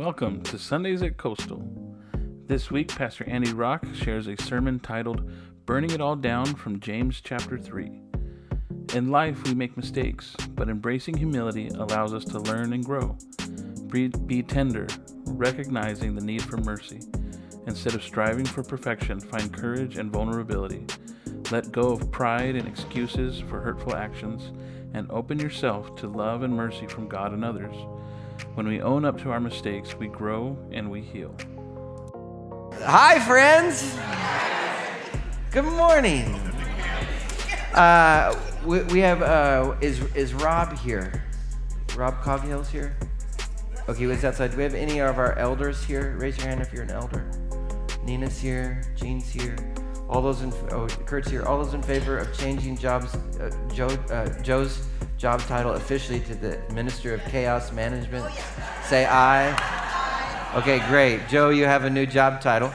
Welcome to Sundays at Coastal. This week, Pastor Andy Rock shares a sermon titled Burning It All Down from James chapter 3. In life, we make mistakes, but embracing humility allows us to learn and grow. Be, be tender, recognizing the need for mercy. Instead of striving for perfection, find courage and vulnerability. Let go of pride and excuses for hurtful actions, and open yourself to love and mercy from God and others. When we own up to our mistakes, we grow and we heal. Hi, friends. Good morning. Uh, we, we have, uh, is, is Rob here? Rob Coghill's here? Okay, what's outside? Do we have any of our elders here? Raise your hand if you're an elder. Nina's here. Jean's here. All those in, oh, Kurt's here. All those in favor of changing jobs, uh, Joe, uh, Joe's job title officially to the Minister of Chaos Management? Say aye. Okay, great. Joe, you have a new job title.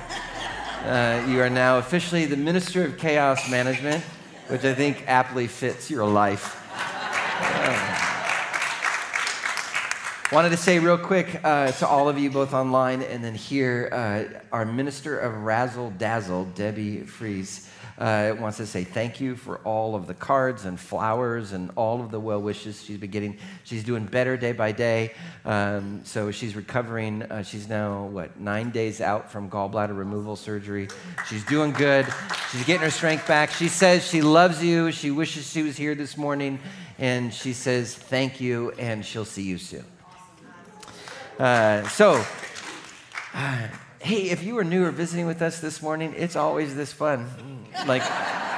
Uh, you are now officially the Minister of Chaos Management, which I think aptly fits your life. Uh, wanted to say real quick uh, to all of you, both online and then here, uh, our Minister of Razzle Dazzle, Debbie Fries uh, wants to say thank you for all of the cards and flowers and all of the well wishes she's been getting. She's doing better day by day. Um, so she's recovering. Uh, she's now, what, nine days out from gallbladder removal surgery. She's doing good. She's getting her strength back. She says she loves you. She wishes she was here this morning. And she says thank you, and she'll see you soon. Uh, so, uh, hey, if you were new or visiting with us this morning, it's always this fun. Like,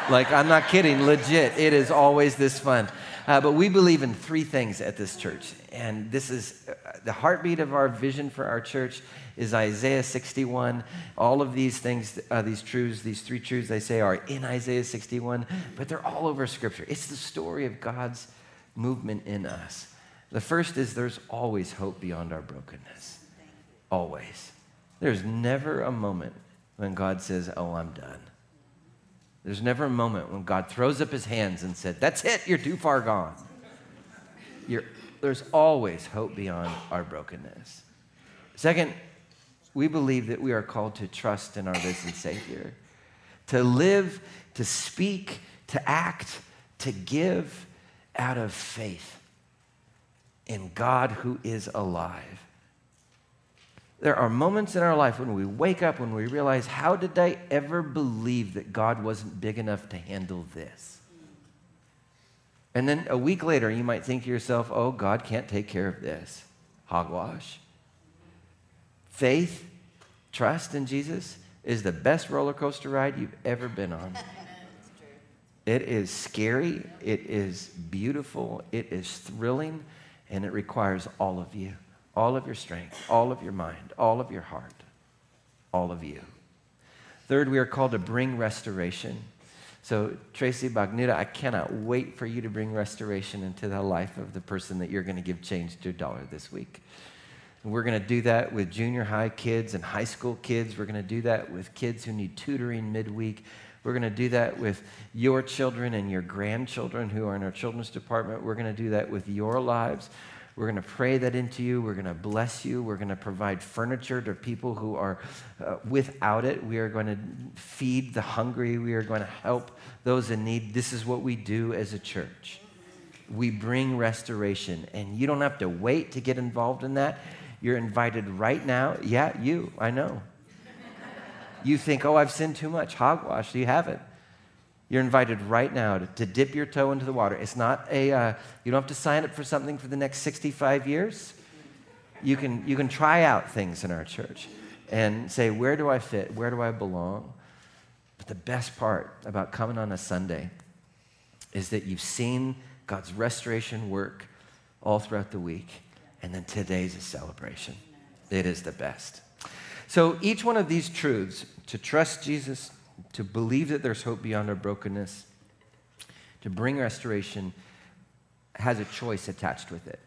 like I'm not kidding, legit. It is always this fun. Uh, but we believe in three things at this church. And this is uh, the heartbeat of our vision for our church is Isaiah 61. All of these things, uh, these truths, these three truths they say are in Isaiah 61, but they're all over Scripture. It's the story of God's movement in us. The first is there's always hope beyond our brokenness. Always. There's never a moment when God says, Oh, I'm done. There's never a moment when God throws up his hands and said, That's it, you're too far gone. You're, there's always hope beyond our brokenness. Second, we believe that we are called to trust in our risen Savior, to live, to speak, to act, to give out of faith in God who is alive there are moments in our life when we wake up when we realize, how did I ever believe that God wasn't big enough to handle this? And then a week later, you might think to yourself, oh, God can't take care of this. Hogwash. Faith, trust in Jesus is the best roller coaster ride you've ever been on. It is scary, it is beautiful, it is thrilling, and it requires all of you all of your strength, all of your mind, all of your heart, all of you. Third, we are called to bring restoration. So, Tracy Bagnuda, I cannot wait for you to bring restoration into the life of the person that you're going to give change to a dollar this week. And we're going to do that with junior high kids and high school kids. We're going to do that with kids who need tutoring midweek. We're going to do that with your children and your grandchildren who are in our children's department. We're going to do that with your lives. We're going to pray that into you. We're going to bless you. We're going to provide furniture to people who are uh, without it. We are going to feed the hungry. We are going to help those in need. This is what we do as a church. We bring restoration, and you don't have to wait to get involved in that. You're invited right now. Yeah, you, I know. You think, oh, I've sinned too much. Hogwash, you haven't. You're invited right now to, to, dip your toe into the water. It's not a, uh, you don't have to sign up for something for the next 65 years. You can, you can try out things in our church and say, where do I fit? Where do I belong? But the best part about coming on a Sunday is that you've seen God's restoration work all throughout the week, and then today's a celebration. It is the best. So each one of these truths to trust Jesus, to believe that there's hope beyond our brokenness, to bring restoration, has a choice attached with it.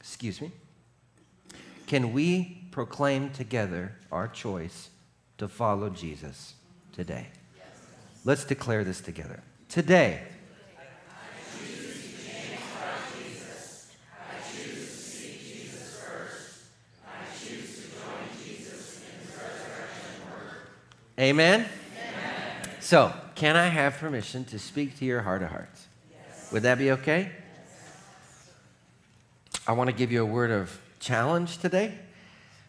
Excuse me. Can we proclaim together our choice to follow Jesus today? Let's declare this together. Today, Amen? Amen? So, can I have permission to speak to your heart of hearts? Yes. Would that be okay? I want to give you a word of challenge today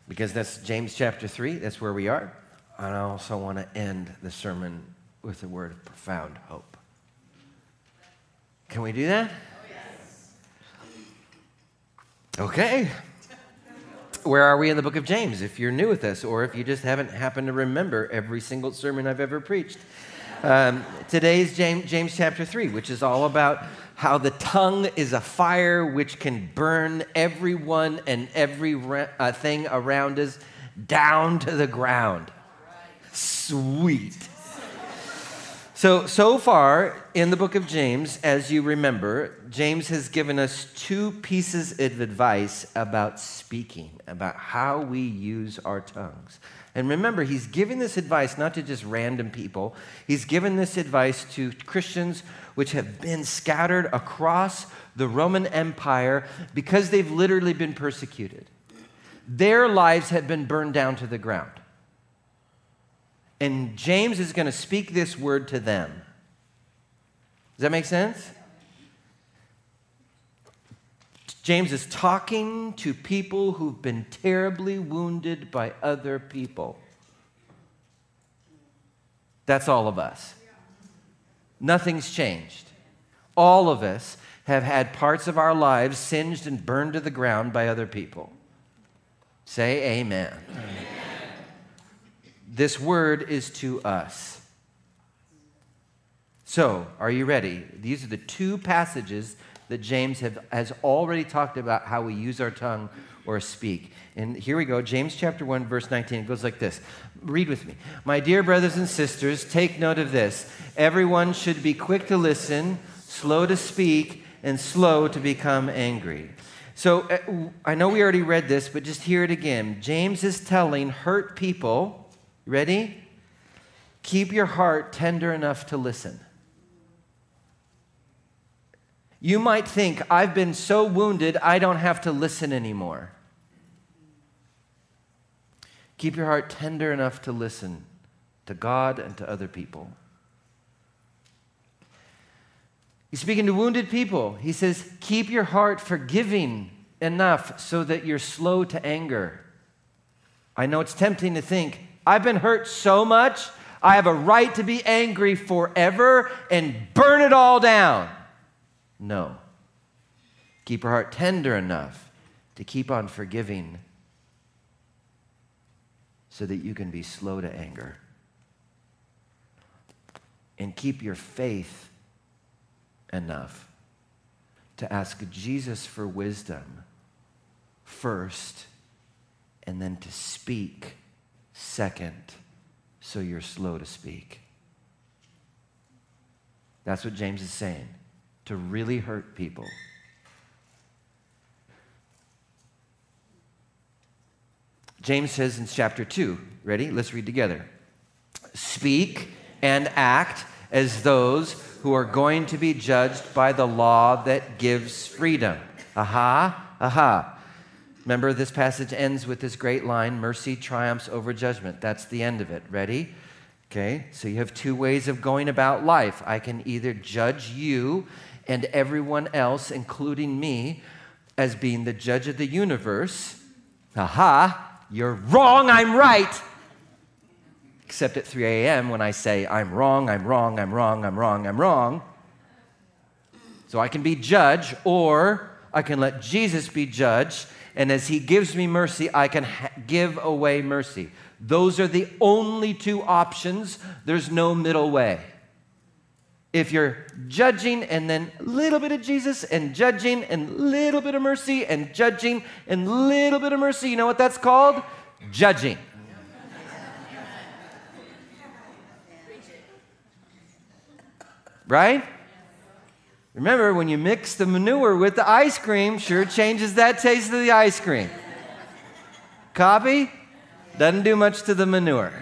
because that's James chapter 3. That's where we are. And I also want to end the sermon with a word of profound hope. Can we do that? Oh, okay. Where are we in the book of James if you're new with us or if you just haven't happened to remember every single sermon I've ever preached? Um, today's James, James chapter 3, which is all about how the tongue is a fire which can burn everyone and every uh, thing around us down to the ground. Sweet. So, so far in the book of James, as you remember, James has given us two pieces of advice about speaking, about how we use our tongues. And remember, he's giving this advice not to just random people, he's given this advice to Christians which have been scattered across the Roman Empire because they've literally been persecuted. Their lives have been burned down to the ground. And James is going to speak this word to them. Does that make sense? James is talking to people who've been terribly wounded by other people. That's all of us. Nothing's changed. All of us have had parts of our lives singed and burned to the ground by other people. Say amen. amen. This word is to us. So, are you ready? These are the two passages that James have, has already talked about how we use our tongue or speak. And here we go James chapter 1, verse 19. It goes like this Read with me. My dear brothers and sisters, take note of this. Everyone should be quick to listen, slow to speak, and slow to become angry. So uh, I know we already read this, but just hear it again. James is telling hurt people Ready? Keep your heart tender enough to listen. You might think, I've been so wounded, I don't have to listen anymore. Keep your heart tender enough to listen to God and to other people. He's speaking to wounded people. He says, Keep your heart forgiving enough so that you're slow to anger. I know it's tempting to think, I've been hurt so much, I have a right to be angry forever and burn it all down. No. Keep your heart tender enough to keep on forgiving so that you can be slow to anger. And keep your faith enough to ask Jesus for wisdom first and then to speak second, so you're slow to speak. That's what James is saying to really hurt people. James says in chapter 2, ready? Let's read together. Speak and act as those who are going to be judged by the law that gives freedom. Aha, aha. Remember, this passage ends with this great line mercy triumphs over judgment. That's the end of it. Ready? Okay, so you have two ways of going about life. I can either judge you and everyone else, including me, as being the judge of the universe. Aha, you're wrong, I'm right. Except at 3 a.m. when I say, I'm wrong, I'm wrong, I'm wrong, I'm wrong, I'm wrong. So I can be judge, or I can let Jesus be judge and as He gives me mercy, I can ha- give away mercy. Those are the only two options. There's no middle way. If you're judging and then a little bit of Jesus and judging and a little bit of mercy and judging and a little bit of mercy, you know what that's called? Judging. Right? Remember, when you mix the manure with the ice cream, sure changes that taste of the ice cream. Copy? Doesn't do much to the manure.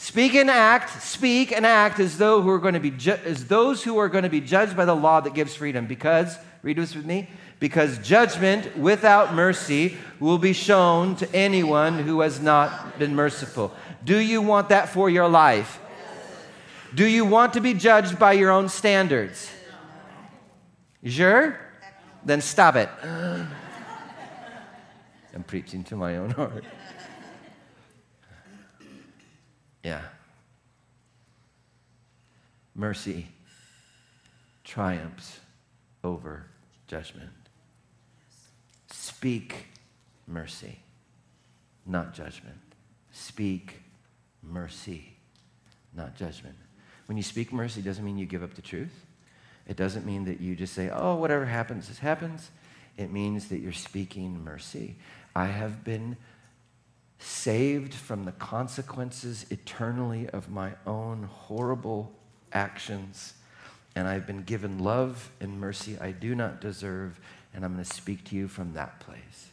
Speak and act, speak and act as though who are going to be ju- as those who are going to be judged by the law that gives freedom. Because, read this with me, because judgment without mercy will be shown to anyone who has not been merciful. Do you want that for your life? Do you want to be judged by your own standards? Sure? Then stop it. I'm preaching to my own heart. Yeah. Mercy triumphs over judgment. Speak mercy, not judgment. Speak mercy, not judgment. When you speak mercy, doesn't mean you give up the truth. It doesn't mean that you just say, oh, whatever happens, this happens. It means that you're speaking mercy. I have been saved from the consequences eternally of my own horrible actions. And I've been given love and mercy I do not deserve. And I'm going to speak to you from that place.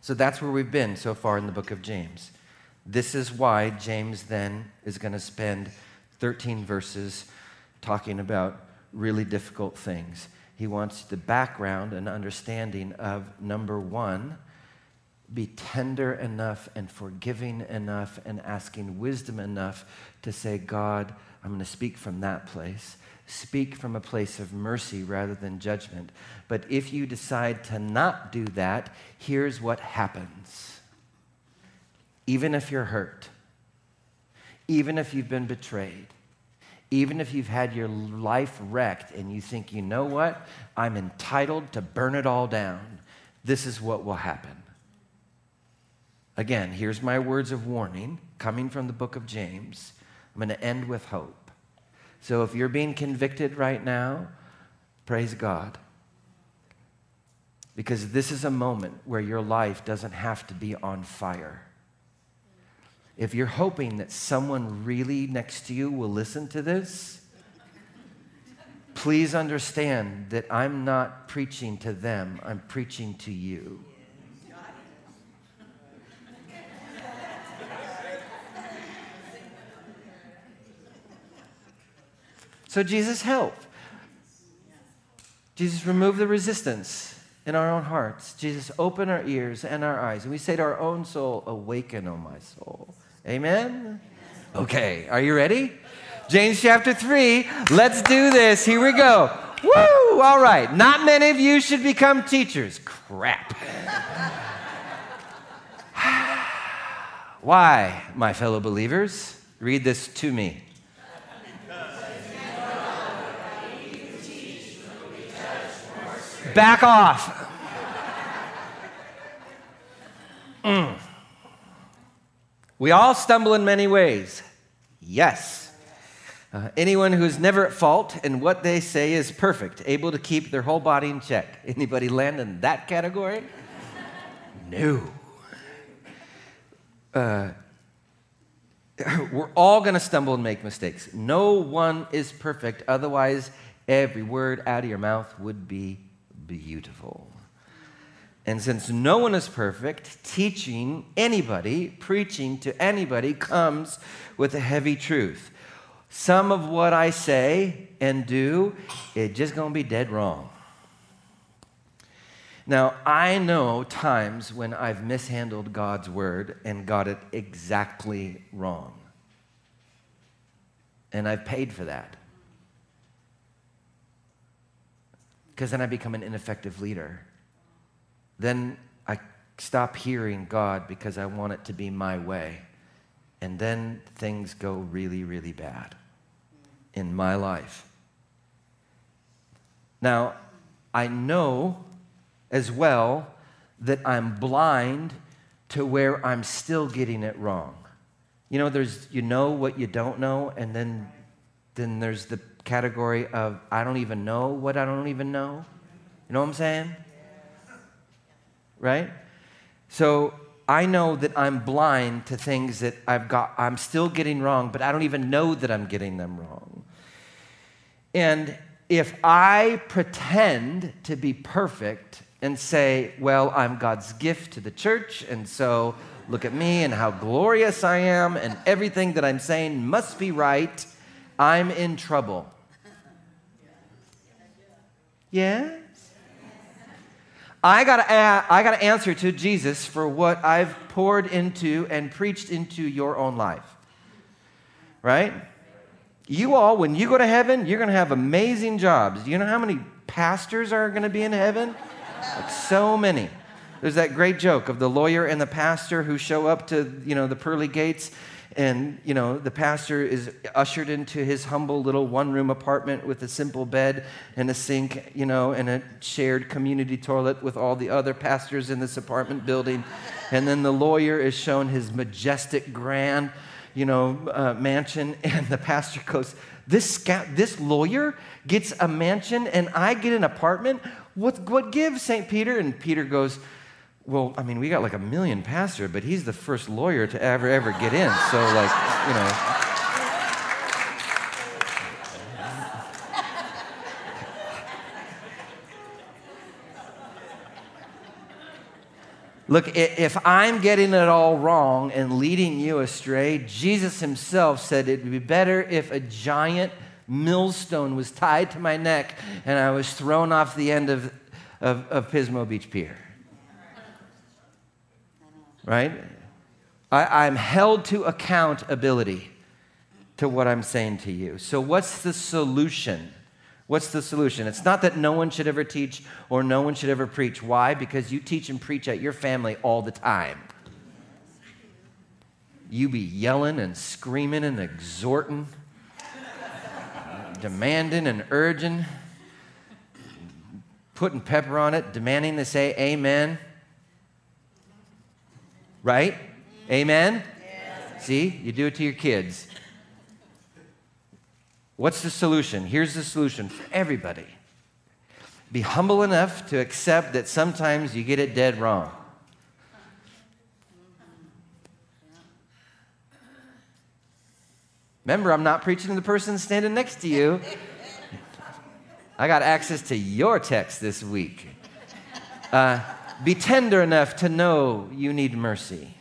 So that's where we've been so far in the book of James. This is why James then is going to spend 13 verses talking about really difficult things. He wants the background and understanding of number one, be tender enough and forgiving enough and asking wisdom enough to say, God, I'm going to speak from that place. Speak from a place of mercy rather than judgment. But if you decide to not do that, here's what happens. Even if you're hurt, even if you've been betrayed, even if you've had your life wrecked and you think, you know what, I'm entitled to burn it all down, this is what will happen. Again, here's my words of warning coming from the book of James. I'm going to end with hope. So if you're being convicted right now, praise God. Because this is a moment where your life doesn't have to be on fire if you're hoping that someone really next to you will listen to this, please understand that I'm not preaching to them, I'm preaching to you. So, Jesus, help. Jesus, remove the resistance in our own hearts. Jesus, open our ears and our eyes. And we say to our own soul, Awaken, O my soul. Amen? Okay, are you ready? James chapter 3, let's do this. Here we go. Woo! All right. Not many of you should become teachers. Crap. Why, my fellow believers? Read this to me. Back off. Mm. We all stumble in many ways. Yes. Uh, anyone who's never at fault and what they say is perfect, able to keep their whole body in check. Anybody land in that category? no. Uh, we're all going to stumble and make mistakes. No one is perfect, otherwise, every word out of your mouth would be beautiful. And since no one is perfect, teaching anybody, preaching to anybody comes with a heavy truth. Some of what I say and do is just going to be dead wrong. Now, I know times when I've mishandled God's word and got it exactly wrong. And I've paid for that. Because then I become an ineffective leader then I stop hearing God because I want it to be my way. And then things go really, really bad in my life. Now, I know as well that I'm blind to where I'm still getting it wrong. You know, there's you know what you don't know, and then then there's the category of I don't even know what I don't even know. You know what I'm saying? right? So I know that I'm blind to things that I've got, I'm still getting wrong, but I don't even know that I'm getting them wrong. And if I pretend to be perfect and say, well, I'm God's gift to the church, and so look at me and how glorious I am, and everything that I'm saying must be right, I'm in trouble. Yeah? I got to I got to answer to Jesus for what I've poured into and preached into your own life. Right? You all, when you go to heaven, you're to have amazing jobs. Do you know how many pastors are to be in heaven? Like so many. There's that great joke of the lawyer and the pastor who show up to, you know, the pearly gates and, you know, the pastor is ushered into his humble little one-room apartment with a simple bed and a sink, you know, and a shared community toilet with all the other pastors in this apartment building. And then the lawyer is shown his majestic grand, you know, uh, mansion and the pastor goes, this, scout, this lawyer gets a mansion and I get an apartment? What, what gives, St. Peter? And Peter goes, well, I mean, we got like a million pastors, but he's the first lawyer to ever, ever get in. So, like, you know. Look, if I'm getting it all wrong and leading you astray, Jesus himself said it would be better if a giant millstone was tied to my neck and I was thrown off the end of, of, of Pismo Beach Pier right? I, I'm held to accountability to what I'm saying to you. So, what's the solution? What's the solution? It's not that no one should ever teach or no one should ever preach. Why? Because you teach and preach at your family all the time. You be yelling and screaming and exhorting, demanding and urging, putting pepper on it, demanding to say amen. Right? Amen? See, you do it to your kids. What's the solution? Here's the solution for everybody be humble enough to accept that sometimes you get it dead wrong. Remember, I'm not preaching to the person standing next to you. I got access to your text this week. Uh, be tender enough to know you need mercy.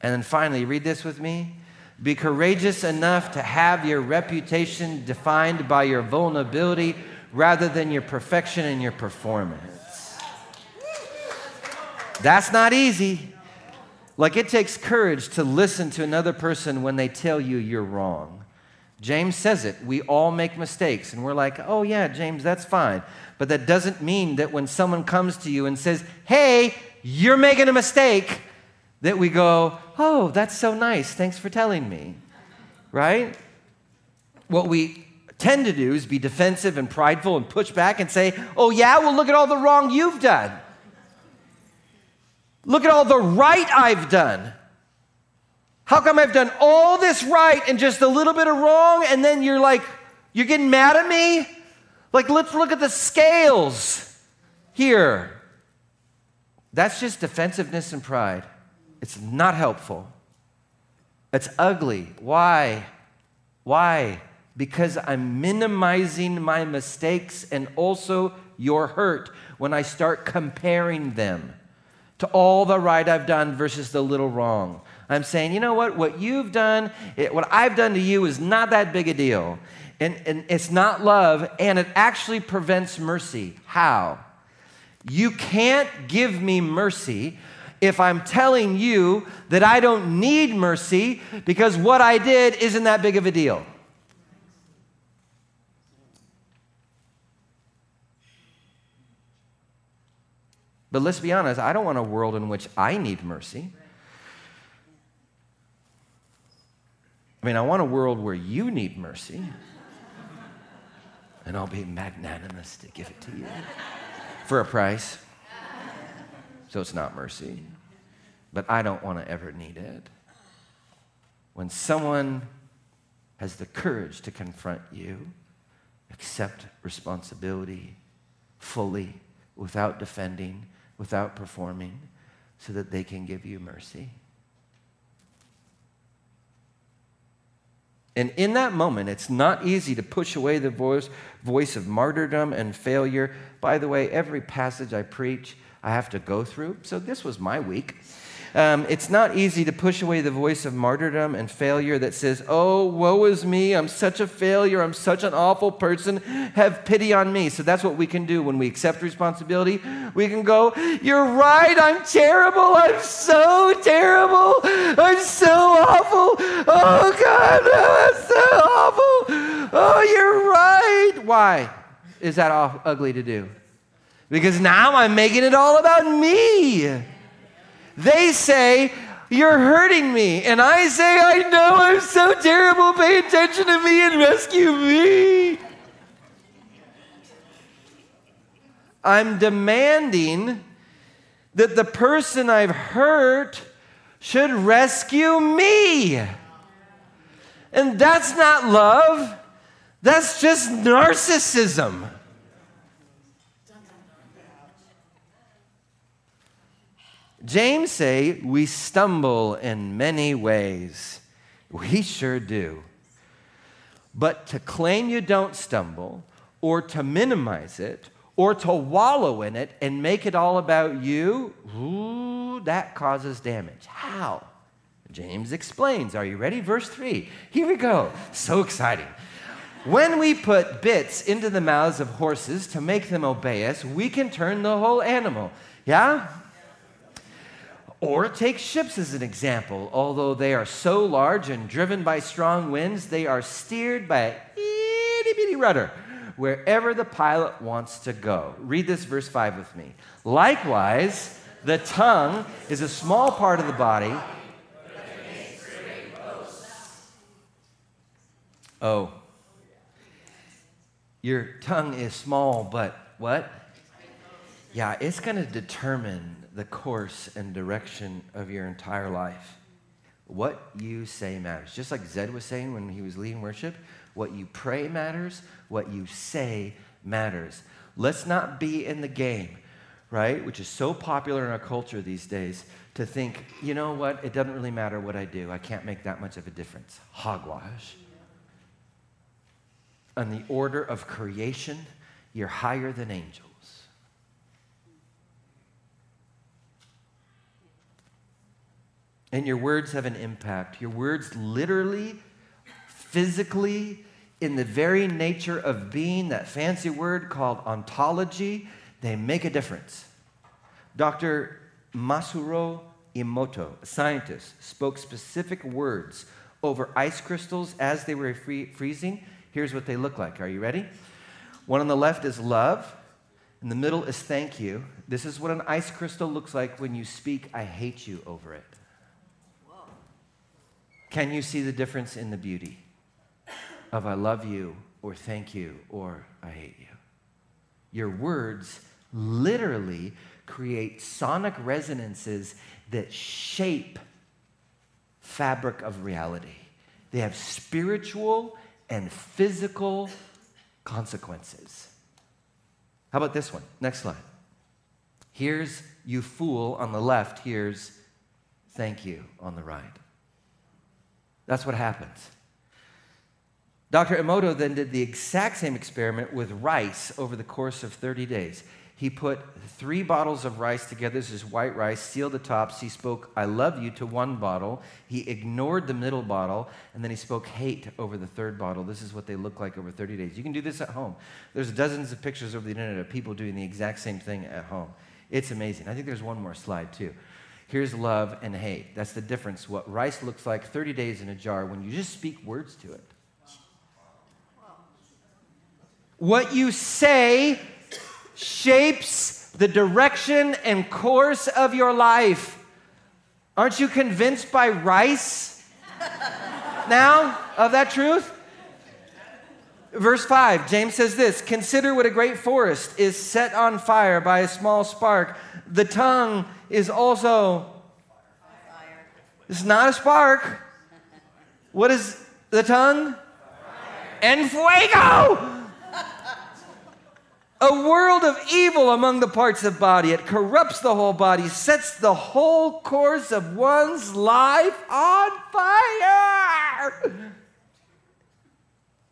And then finally, read this with me. Be courageous enough to have your reputation defined by your vulnerability rather than your perfection and your performance. That's not easy. Like it takes courage to listen to another person when they tell you you're wrong. James says it. We all make mistakes, and we're like, oh, yeah, James, that's fine. But that doesn't mean that when someone comes to you and says, hey, you're making a mistake, that we go, oh, that's so nice. Thanks for telling me. Right? What we tend to do is be defensive and prideful and push back and say, oh, yeah, well, look at all the wrong you've done. Look at all the right I've done. How come I've done all this right and just a little bit of wrong? And then you're like, you're getting mad at me? Like, let's look at the scales here. That's just defensiveness and pride. It's not helpful. It's ugly. Why? Why? Because I'm minimizing my mistakes and also your hurt when I start comparing them to all the right I've done versus the little wrong. I'm saying, you know what? What you've done, what I've done to you is not that big a deal. And, and it's not love, and it actually prevents mercy. How? You can't give me mercy if I'm telling you that I don't need mercy because what I did isn't that big of a deal. But let's be honest, I don't want a world in which I need mercy. I mean, I want a world where you need mercy and I'll be magnanimous to give it to you for a price. So it's not mercy. But I don't want to ever need it. When someone has the courage to confront you, accept responsibility fully, without defending, without performing, so that they can give you mercy. And in that moment, it's not easy to push away the voice, voice of martyrdom and failure. By the way, every passage I preach, I have to go through. So this was my week. Um, it's not easy to push away the voice of martyrdom and failure that says, Oh, woe is me. I'm such a failure. I'm such an awful person. Have pity on me. So that's what we can do when we accept responsibility. We can go, You're right. I'm terrible. I'm so terrible. I'm so awful. Oh, God. I'm so awful. Oh, you're right. Why is that ugly to do? Because now I'm making it all about me. They say, You're hurting me. And I say, I know I'm so terrible. Pay attention to me and rescue me. I'm demanding that the person I've hurt should rescue me. And that's not love, that's just narcissism. James say we stumble in many ways. We sure do. But to claim you don't stumble or to minimize it or to wallow in it and make it all about you, ooh, that causes damage. How? James explains. Are you ready? Verse 3. Here we go. So exciting. When we put bits into the mouths of horses to make them obey us, we can turn the whole animal. Yeah? Or take ships as an example. Although they are so large and driven by strong winds, they are steered by a itty bitty rudder wherever the pilot wants to go. Read this verse 5 with me. Likewise, the tongue is a small part of the body. Oh, your tongue is small, but what? Yeah, it's going to determine the course and direction of your entire life. What you say matters. Just like Zed was saying when he was leading worship, what you pray matters, what you say matters. Let's not be in the game, right, which is so popular in our culture these days, to think, you know what, it doesn't really matter what I do. I can't make that much of a difference. Hogwash. On the order of creation, you're higher than angels. And your words have an impact. Your words literally, physically, in the very nature of being, that fancy word called ontology, they make a difference. Dr. Masaru Emoto, a scientist, spoke specific words over ice crystals as they were free- freezing. Here's what they look like. Are you ready? One on the left is love, in the middle is thank you. This is what an ice crystal looks like when you speak, I hate you over it. Can you see the difference in the beauty of I love you or thank you or I hate you? Your words literally create sonic resonances that shape fabric of reality. They have spiritual and physical consequences. How about this one? Next slide. Here's you fool on the left, here's thank you on the right. That's what happens. Dr. Emoto then did the exact same experiment with rice over the course of 30 days. He put three bottles of rice together. This is white rice, sealed the tops. He spoke, I love you to one bottle. He ignored the middle bottle, and then he spoke hate over the third bottle. This is what they look like over 30 days. You can do this at home. There's dozens of pictures over the internet of people doing the exact same thing at home. It's amazing. I think there's one more slide, too. Here's love and hate. That's the difference. What rice looks like 30 days in a jar when you just speak words to it. What you say shapes the direction and course of your life. Aren't you convinced by rice now of that truth? Verse 5, James says this Consider what a great forest is set on fire by a small spark. The tongue is also fire. It's not a spark. What is the tongue? Fire. And fuego. a world of evil among the parts of body. It corrupts the whole body, sets the whole course of one's life on fire.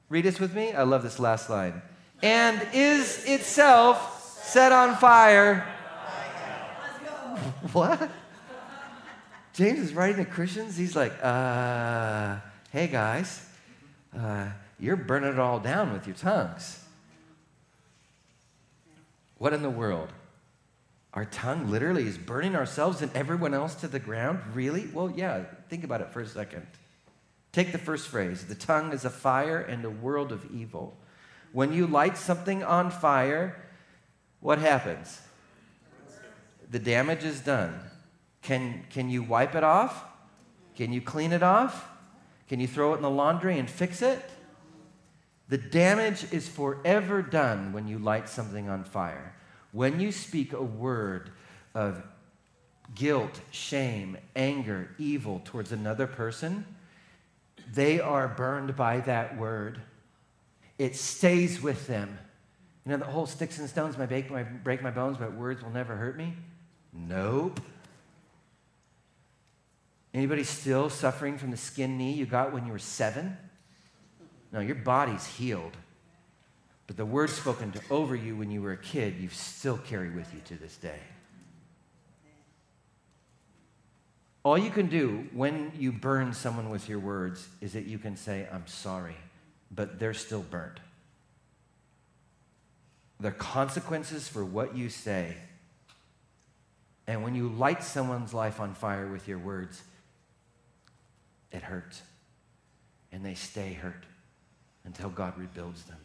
Read this with me. I love this last line. And is itself set on fire what? James is writing to Christians. He's like, uh, hey guys, uh, you're burning it all down with your tongues. What in the world? Our tongue literally is burning ourselves and everyone else to the ground? Really? Well, yeah, think about it for a second. Take the first phrase the tongue is a fire and a world of evil. When you light something on fire, what happens? The damage is done. Can, can you wipe it off? Can you clean it off? Can you throw it in the laundry and fix it? The damage is forever done when you light something on fire. When you speak a word of guilt, shame, anger, evil towards another person, they are burned by that word. It stays with them. You know, the whole sticks and stones may break my, break my bones, but words will never hurt me? Nope. Anybody still suffering from the skin knee you got when you were seven? No, your body's healed. But the word spoken over you when you were a kid, you still carry with you to this day. All you can do when you burn someone with your words is that you can say, I'm sorry, but they're still burnt. The consequences for what you say. And when you light someone's life on fire with your words, it hurts. And they stay hurt until God rebuilds them.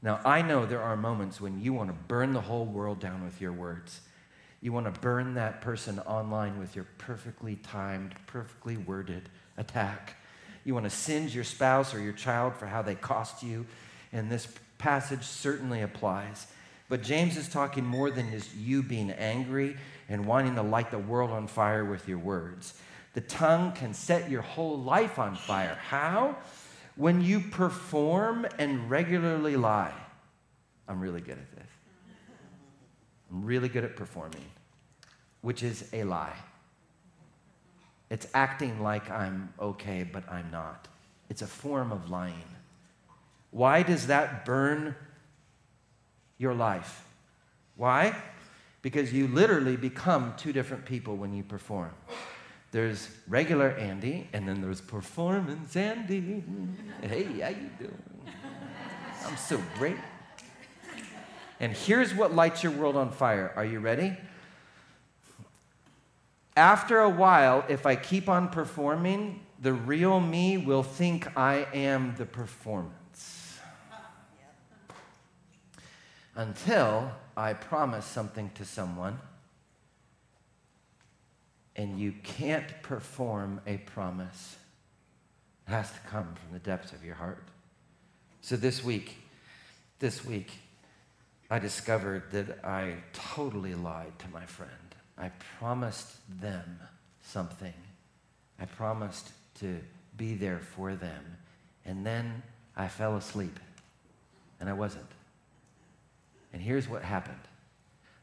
Now, I know there are moments when you want to burn the whole world down with your words. You want to burn that person online with your perfectly timed, perfectly worded attack. You want to singe your spouse or your child for how they cost you. And this passage certainly applies. But James is talking more than just you being angry and wanting to light the world on fire with your words. The tongue can set your whole life on fire. How? When you perform and regularly lie. I'm really good at this. I'm really good at performing, which is a lie. It's acting like I'm okay, but I'm not. It's a form of lying. Why does that burn your life? Why? Because you literally become two different people when you perform. There's regular Andy, and then there's performance Andy. Hey, how you doing? I'm so great. And here's what lights your world on fire. Are you ready? After a while, if I keep on performing, the real me will think I am the performance. Until I promise something to someone and you can't perform a promise. It has to come from the depths of your heart. So this week, this week, I discovered that I totally lied to my friend. I promised them something. I promised to be there for them. And then I fell asleep. And I wasn't. And here's what happened.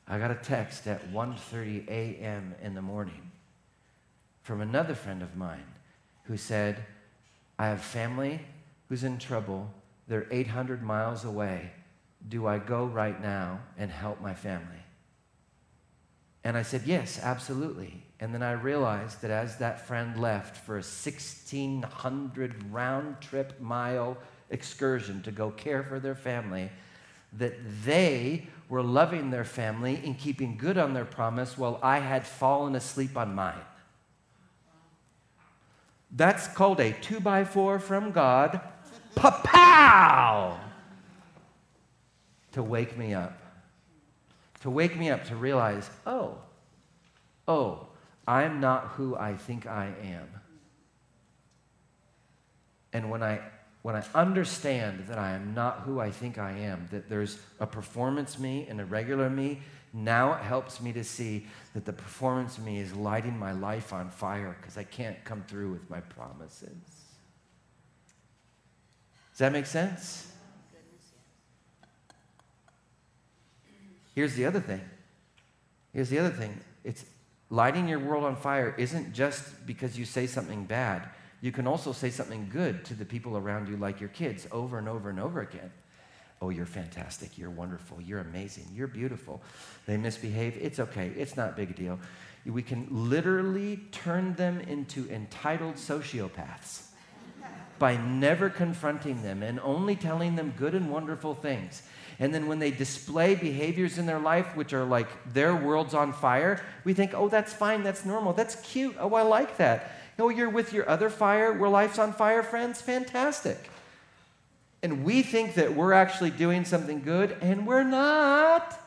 I got a text at 1:30 a.m. in the morning from another friend of mine who said, I have family who's in trouble. They're 800 miles away. Do I go right now and help my family? And I said, Yes, absolutely. And then I realized that as that friend left for a 1,600 round trip mile excursion to go care for their family, that they were loving their family and keeping good on their promise while I had fallen asleep on mine. That's called a two by four from God. Pa-pow! To wake me up. To wake me up to realize, oh, oh, I'm not who I think I am. And when I when I understand that I am not who I think I am, that there's a performance me and a regular me, now it helps me to see that the performance me is lighting my life on fire because I can't come through with my promises. Does that make sense? Here's the other thing. Here's the other thing. It's lighting your world on fire isn't just because you say something bad. You can also say something good to the people around you, like your kids, over and over and over again. Oh, you're fantastic. You're wonderful. You're amazing. You're beautiful. They misbehave. It's okay. It's not big deal. we can literally turn them into entitled sociopaths by never confronting them and only telling them good and wonderful things. And then when they display behaviors in their life which are like their world's on fire, we think, oh, that's fine, that's normal, that's cute, oh, I like that. Oh, you're with your other fire where life's on fire, friends? Fantastic. And we think that we're actually doing something good, and we're not.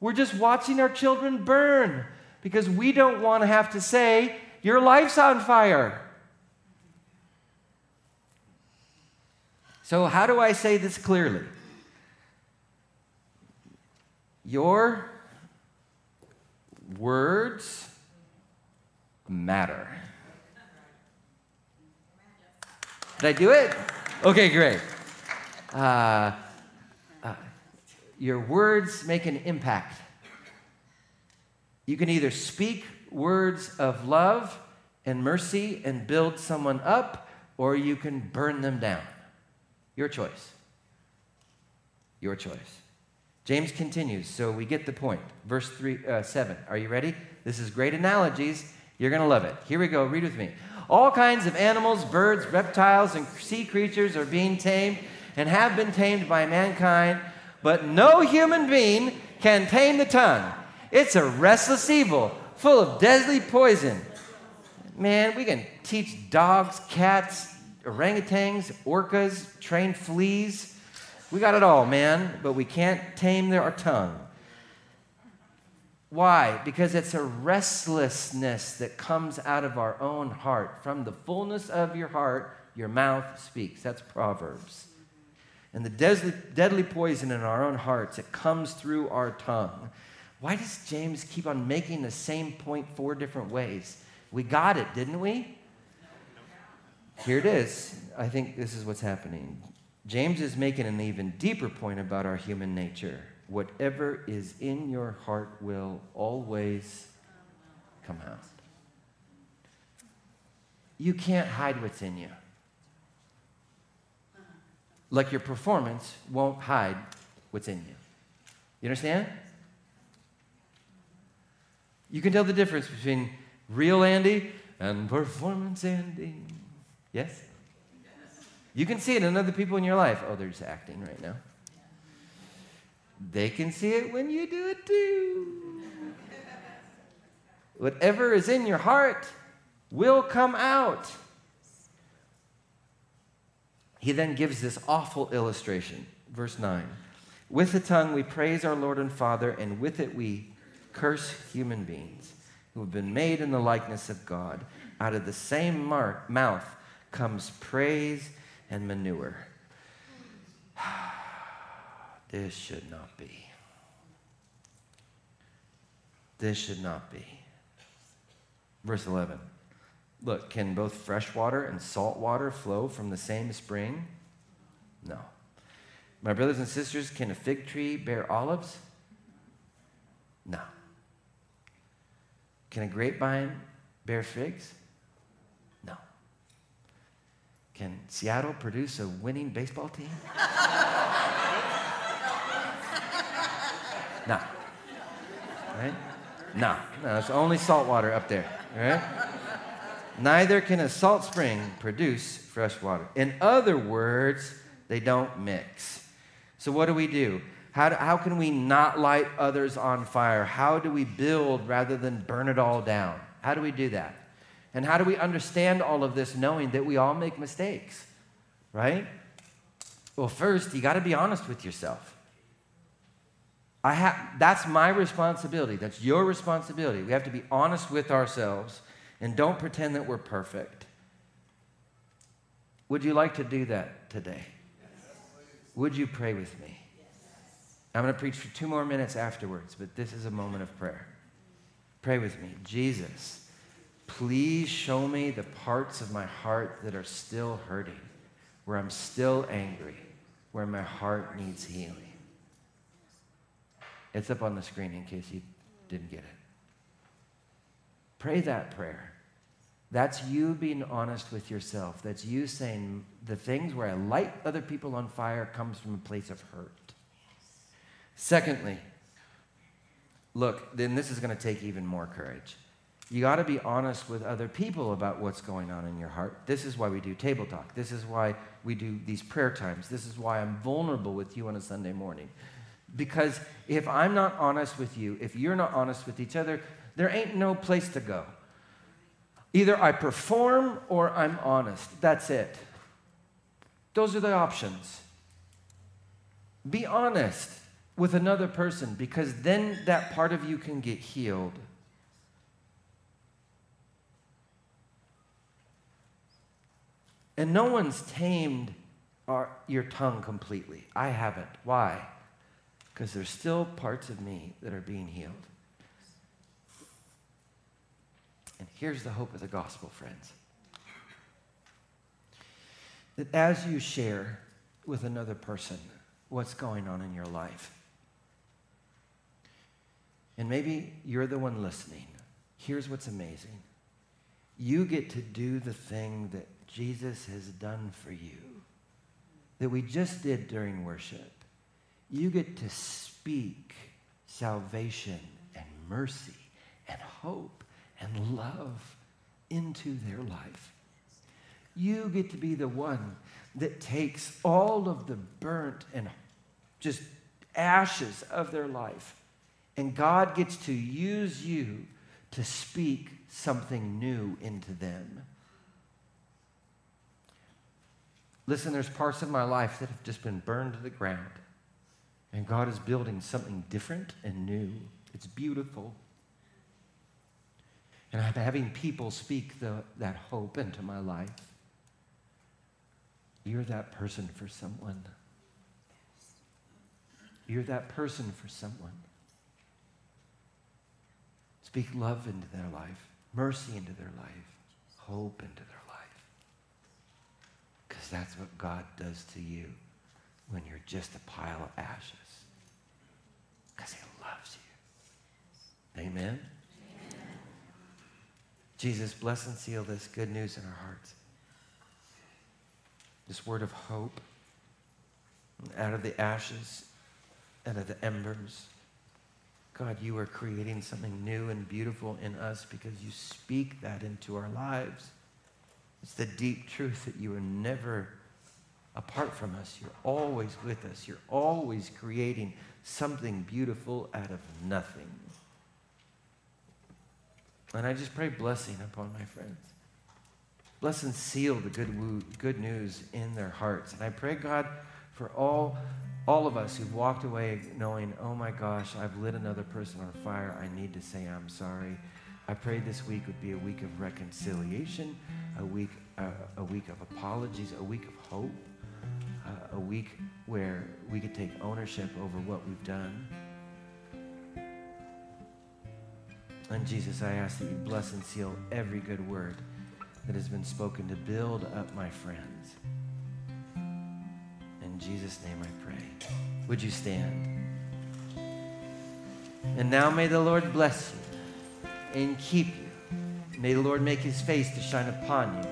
We're just watching our children burn because we don't want to have to say, Your life's on fire. So, how do I say this clearly? Your words matter. Did I do it? Okay, great. Uh, uh, your words make an impact. You can either speak words of love and mercy and build someone up, or you can burn them down. Your choice. Your choice. James continues, so we get the point. Verse three, uh, 7. Are you ready? This is great analogies. You're going to love it. Here we go. Read with me. All kinds of animals, birds, reptiles, and sea creatures are being tamed and have been tamed by mankind, but no human being can tame the tongue. It's a restless evil full of deadly poison. Man, we can teach dogs, cats, orangutans, orcas, trained fleas. We got it all, man, but we can't tame our tongue. Why? Because it's a restlessness that comes out of our own heart. From the fullness of your heart, your mouth speaks. That's Proverbs. And the deadly, deadly poison in our own hearts, it comes through our tongue. Why does James keep on making the same point four different ways? We got it, didn't we? Here it is. I think this is what's happening. James is making an even deeper point about our human nature whatever is in your heart will always come out. You can't hide what's in you. Like your performance won't hide what's in you. You understand? You can tell the difference between real Andy and performance Andy. Yes? You can see it in other people in your life. Oh, they're just acting right now. They can see it when you do it too. Whatever is in your heart will come out. He then gives this awful illustration. Verse 9 With the tongue we praise our Lord and Father, and with it we curse human beings who have been made in the likeness of God. Out of the same mouth comes praise and manure. This should not be. This should not be. Verse 11. Look, can both fresh water and salt water flow from the same spring? No. My brothers and sisters, can a fig tree bear olives? No. Can a grapevine bear figs? No. Can Seattle produce a winning baseball team? No. Right? No. No, it's only salt water up there. Right? Neither can a salt spring produce fresh water. In other words, they don't mix. So, what do we do? How, do, how can we not light others on fire? How do we build rather than burn it all down? How do we do that? And how do we understand all of this knowing that we all make mistakes? Right? Well, first, you got to be honest with yourself. I have, that's my responsibility. That's your responsibility. We have to be honest with ourselves and don't pretend that we're perfect. Would you like to do that today? Would you pray with me? I'm going to preach for two more minutes afterwards, but this is a moment of prayer. Pray with me. Jesus, please show me the parts of my heart that are still hurting, where I'm still angry, where my heart needs healing. It's up on the screen in case you didn't get it. Pray that prayer. That's you being honest with yourself. That's you saying the things where I light other people on fire comes from a place of hurt. Secondly, look, then this is going to take even more courage. You got to be honest with other people about what's going on in your heart. This is why we do table talk. This is why we do these prayer times. This is why I'm vulnerable with you on a Sunday morning. Because if I'm not honest with you, if you're not honest with each other, there ain't no place to go. Either I perform or I'm honest. That's it. Those are the options. Be honest with another person because then that part of you can get healed. And no one's tamed our, your tongue completely. I haven't. Why? Because there's still parts of me that are being healed. And here's the hope of the gospel, friends that as you share with another person what's going on in your life, and maybe you're the one listening, here's what's amazing you get to do the thing that Jesus has done for you, that we just did during worship. You get to speak salvation and mercy and hope and love into their life. You get to be the one that takes all of the burnt and just ashes of their life, and God gets to use you to speak something new into them. Listen, there's parts of my life that have just been burned to the ground, and God is building something different and new. It's beautiful. And I'm having people speak the, that hope into my life. You're that person for someone. You're that person for someone. Speak love into their life, mercy into their life, hope into their life. Because that's what God does to you when you're just a pile of ashes. Because He loves you. Amen? Jesus, bless and seal this good news in our hearts. This word of hope out of the ashes, out of the embers. God, you are creating something new and beautiful in us because you speak that into our lives. It's the deep truth that you are never apart from us. You're always with us. You're always creating something beautiful out of nothing. And I just pray blessing upon my friends. Bless and seal the good, good news in their hearts. And I pray, God, for all, all of us who've walked away knowing, oh my gosh, I've lit another person on fire. I need to say I'm sorry. I pray this week would be a week of reconciliation, a week, uh, a week of apologies, a week of hope, uh, a week where we could take ownership over what we've done. And Jesus, I ask that you bless and seal every good word that has been spoken to build up my friends. In Jesus' name I pray. Would you stand? And now may the Lord bless you and keep you. May the Lord make his face to shine upon you.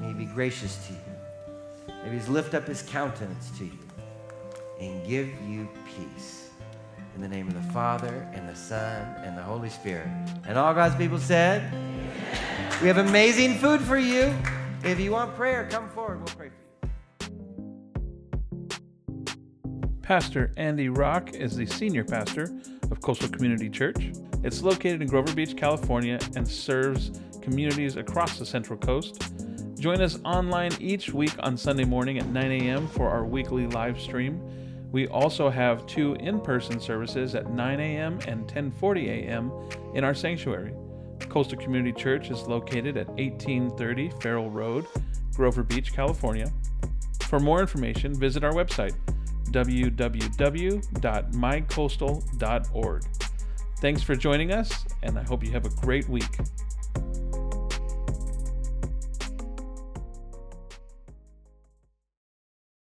May he be gracious to you. May he lift up his countenance to you and give you peace. In the name of the Father, and the Son, and the Holy Spirit. And all God's people said, Amen. We have amazing food for you. If you want prayer, come forward. We'll pray for you. Pastor Andy Rock is the senior pastor of Coastal Community Church. It's located in Grover Beach, California, and serves communities across the Central Coast. Join us online each week on Sunday morning at 9 a.m. for our weekly live stream. We also have two in-person services at 9 a.m. and 10:40 a.m. in our sanctuary. Coastal Community Church is located at 1830 Farroll Road, Grover Beach, California. For more information, visit our website www.mycoastal.org. Thanks for joining us, and I hope you have a great week.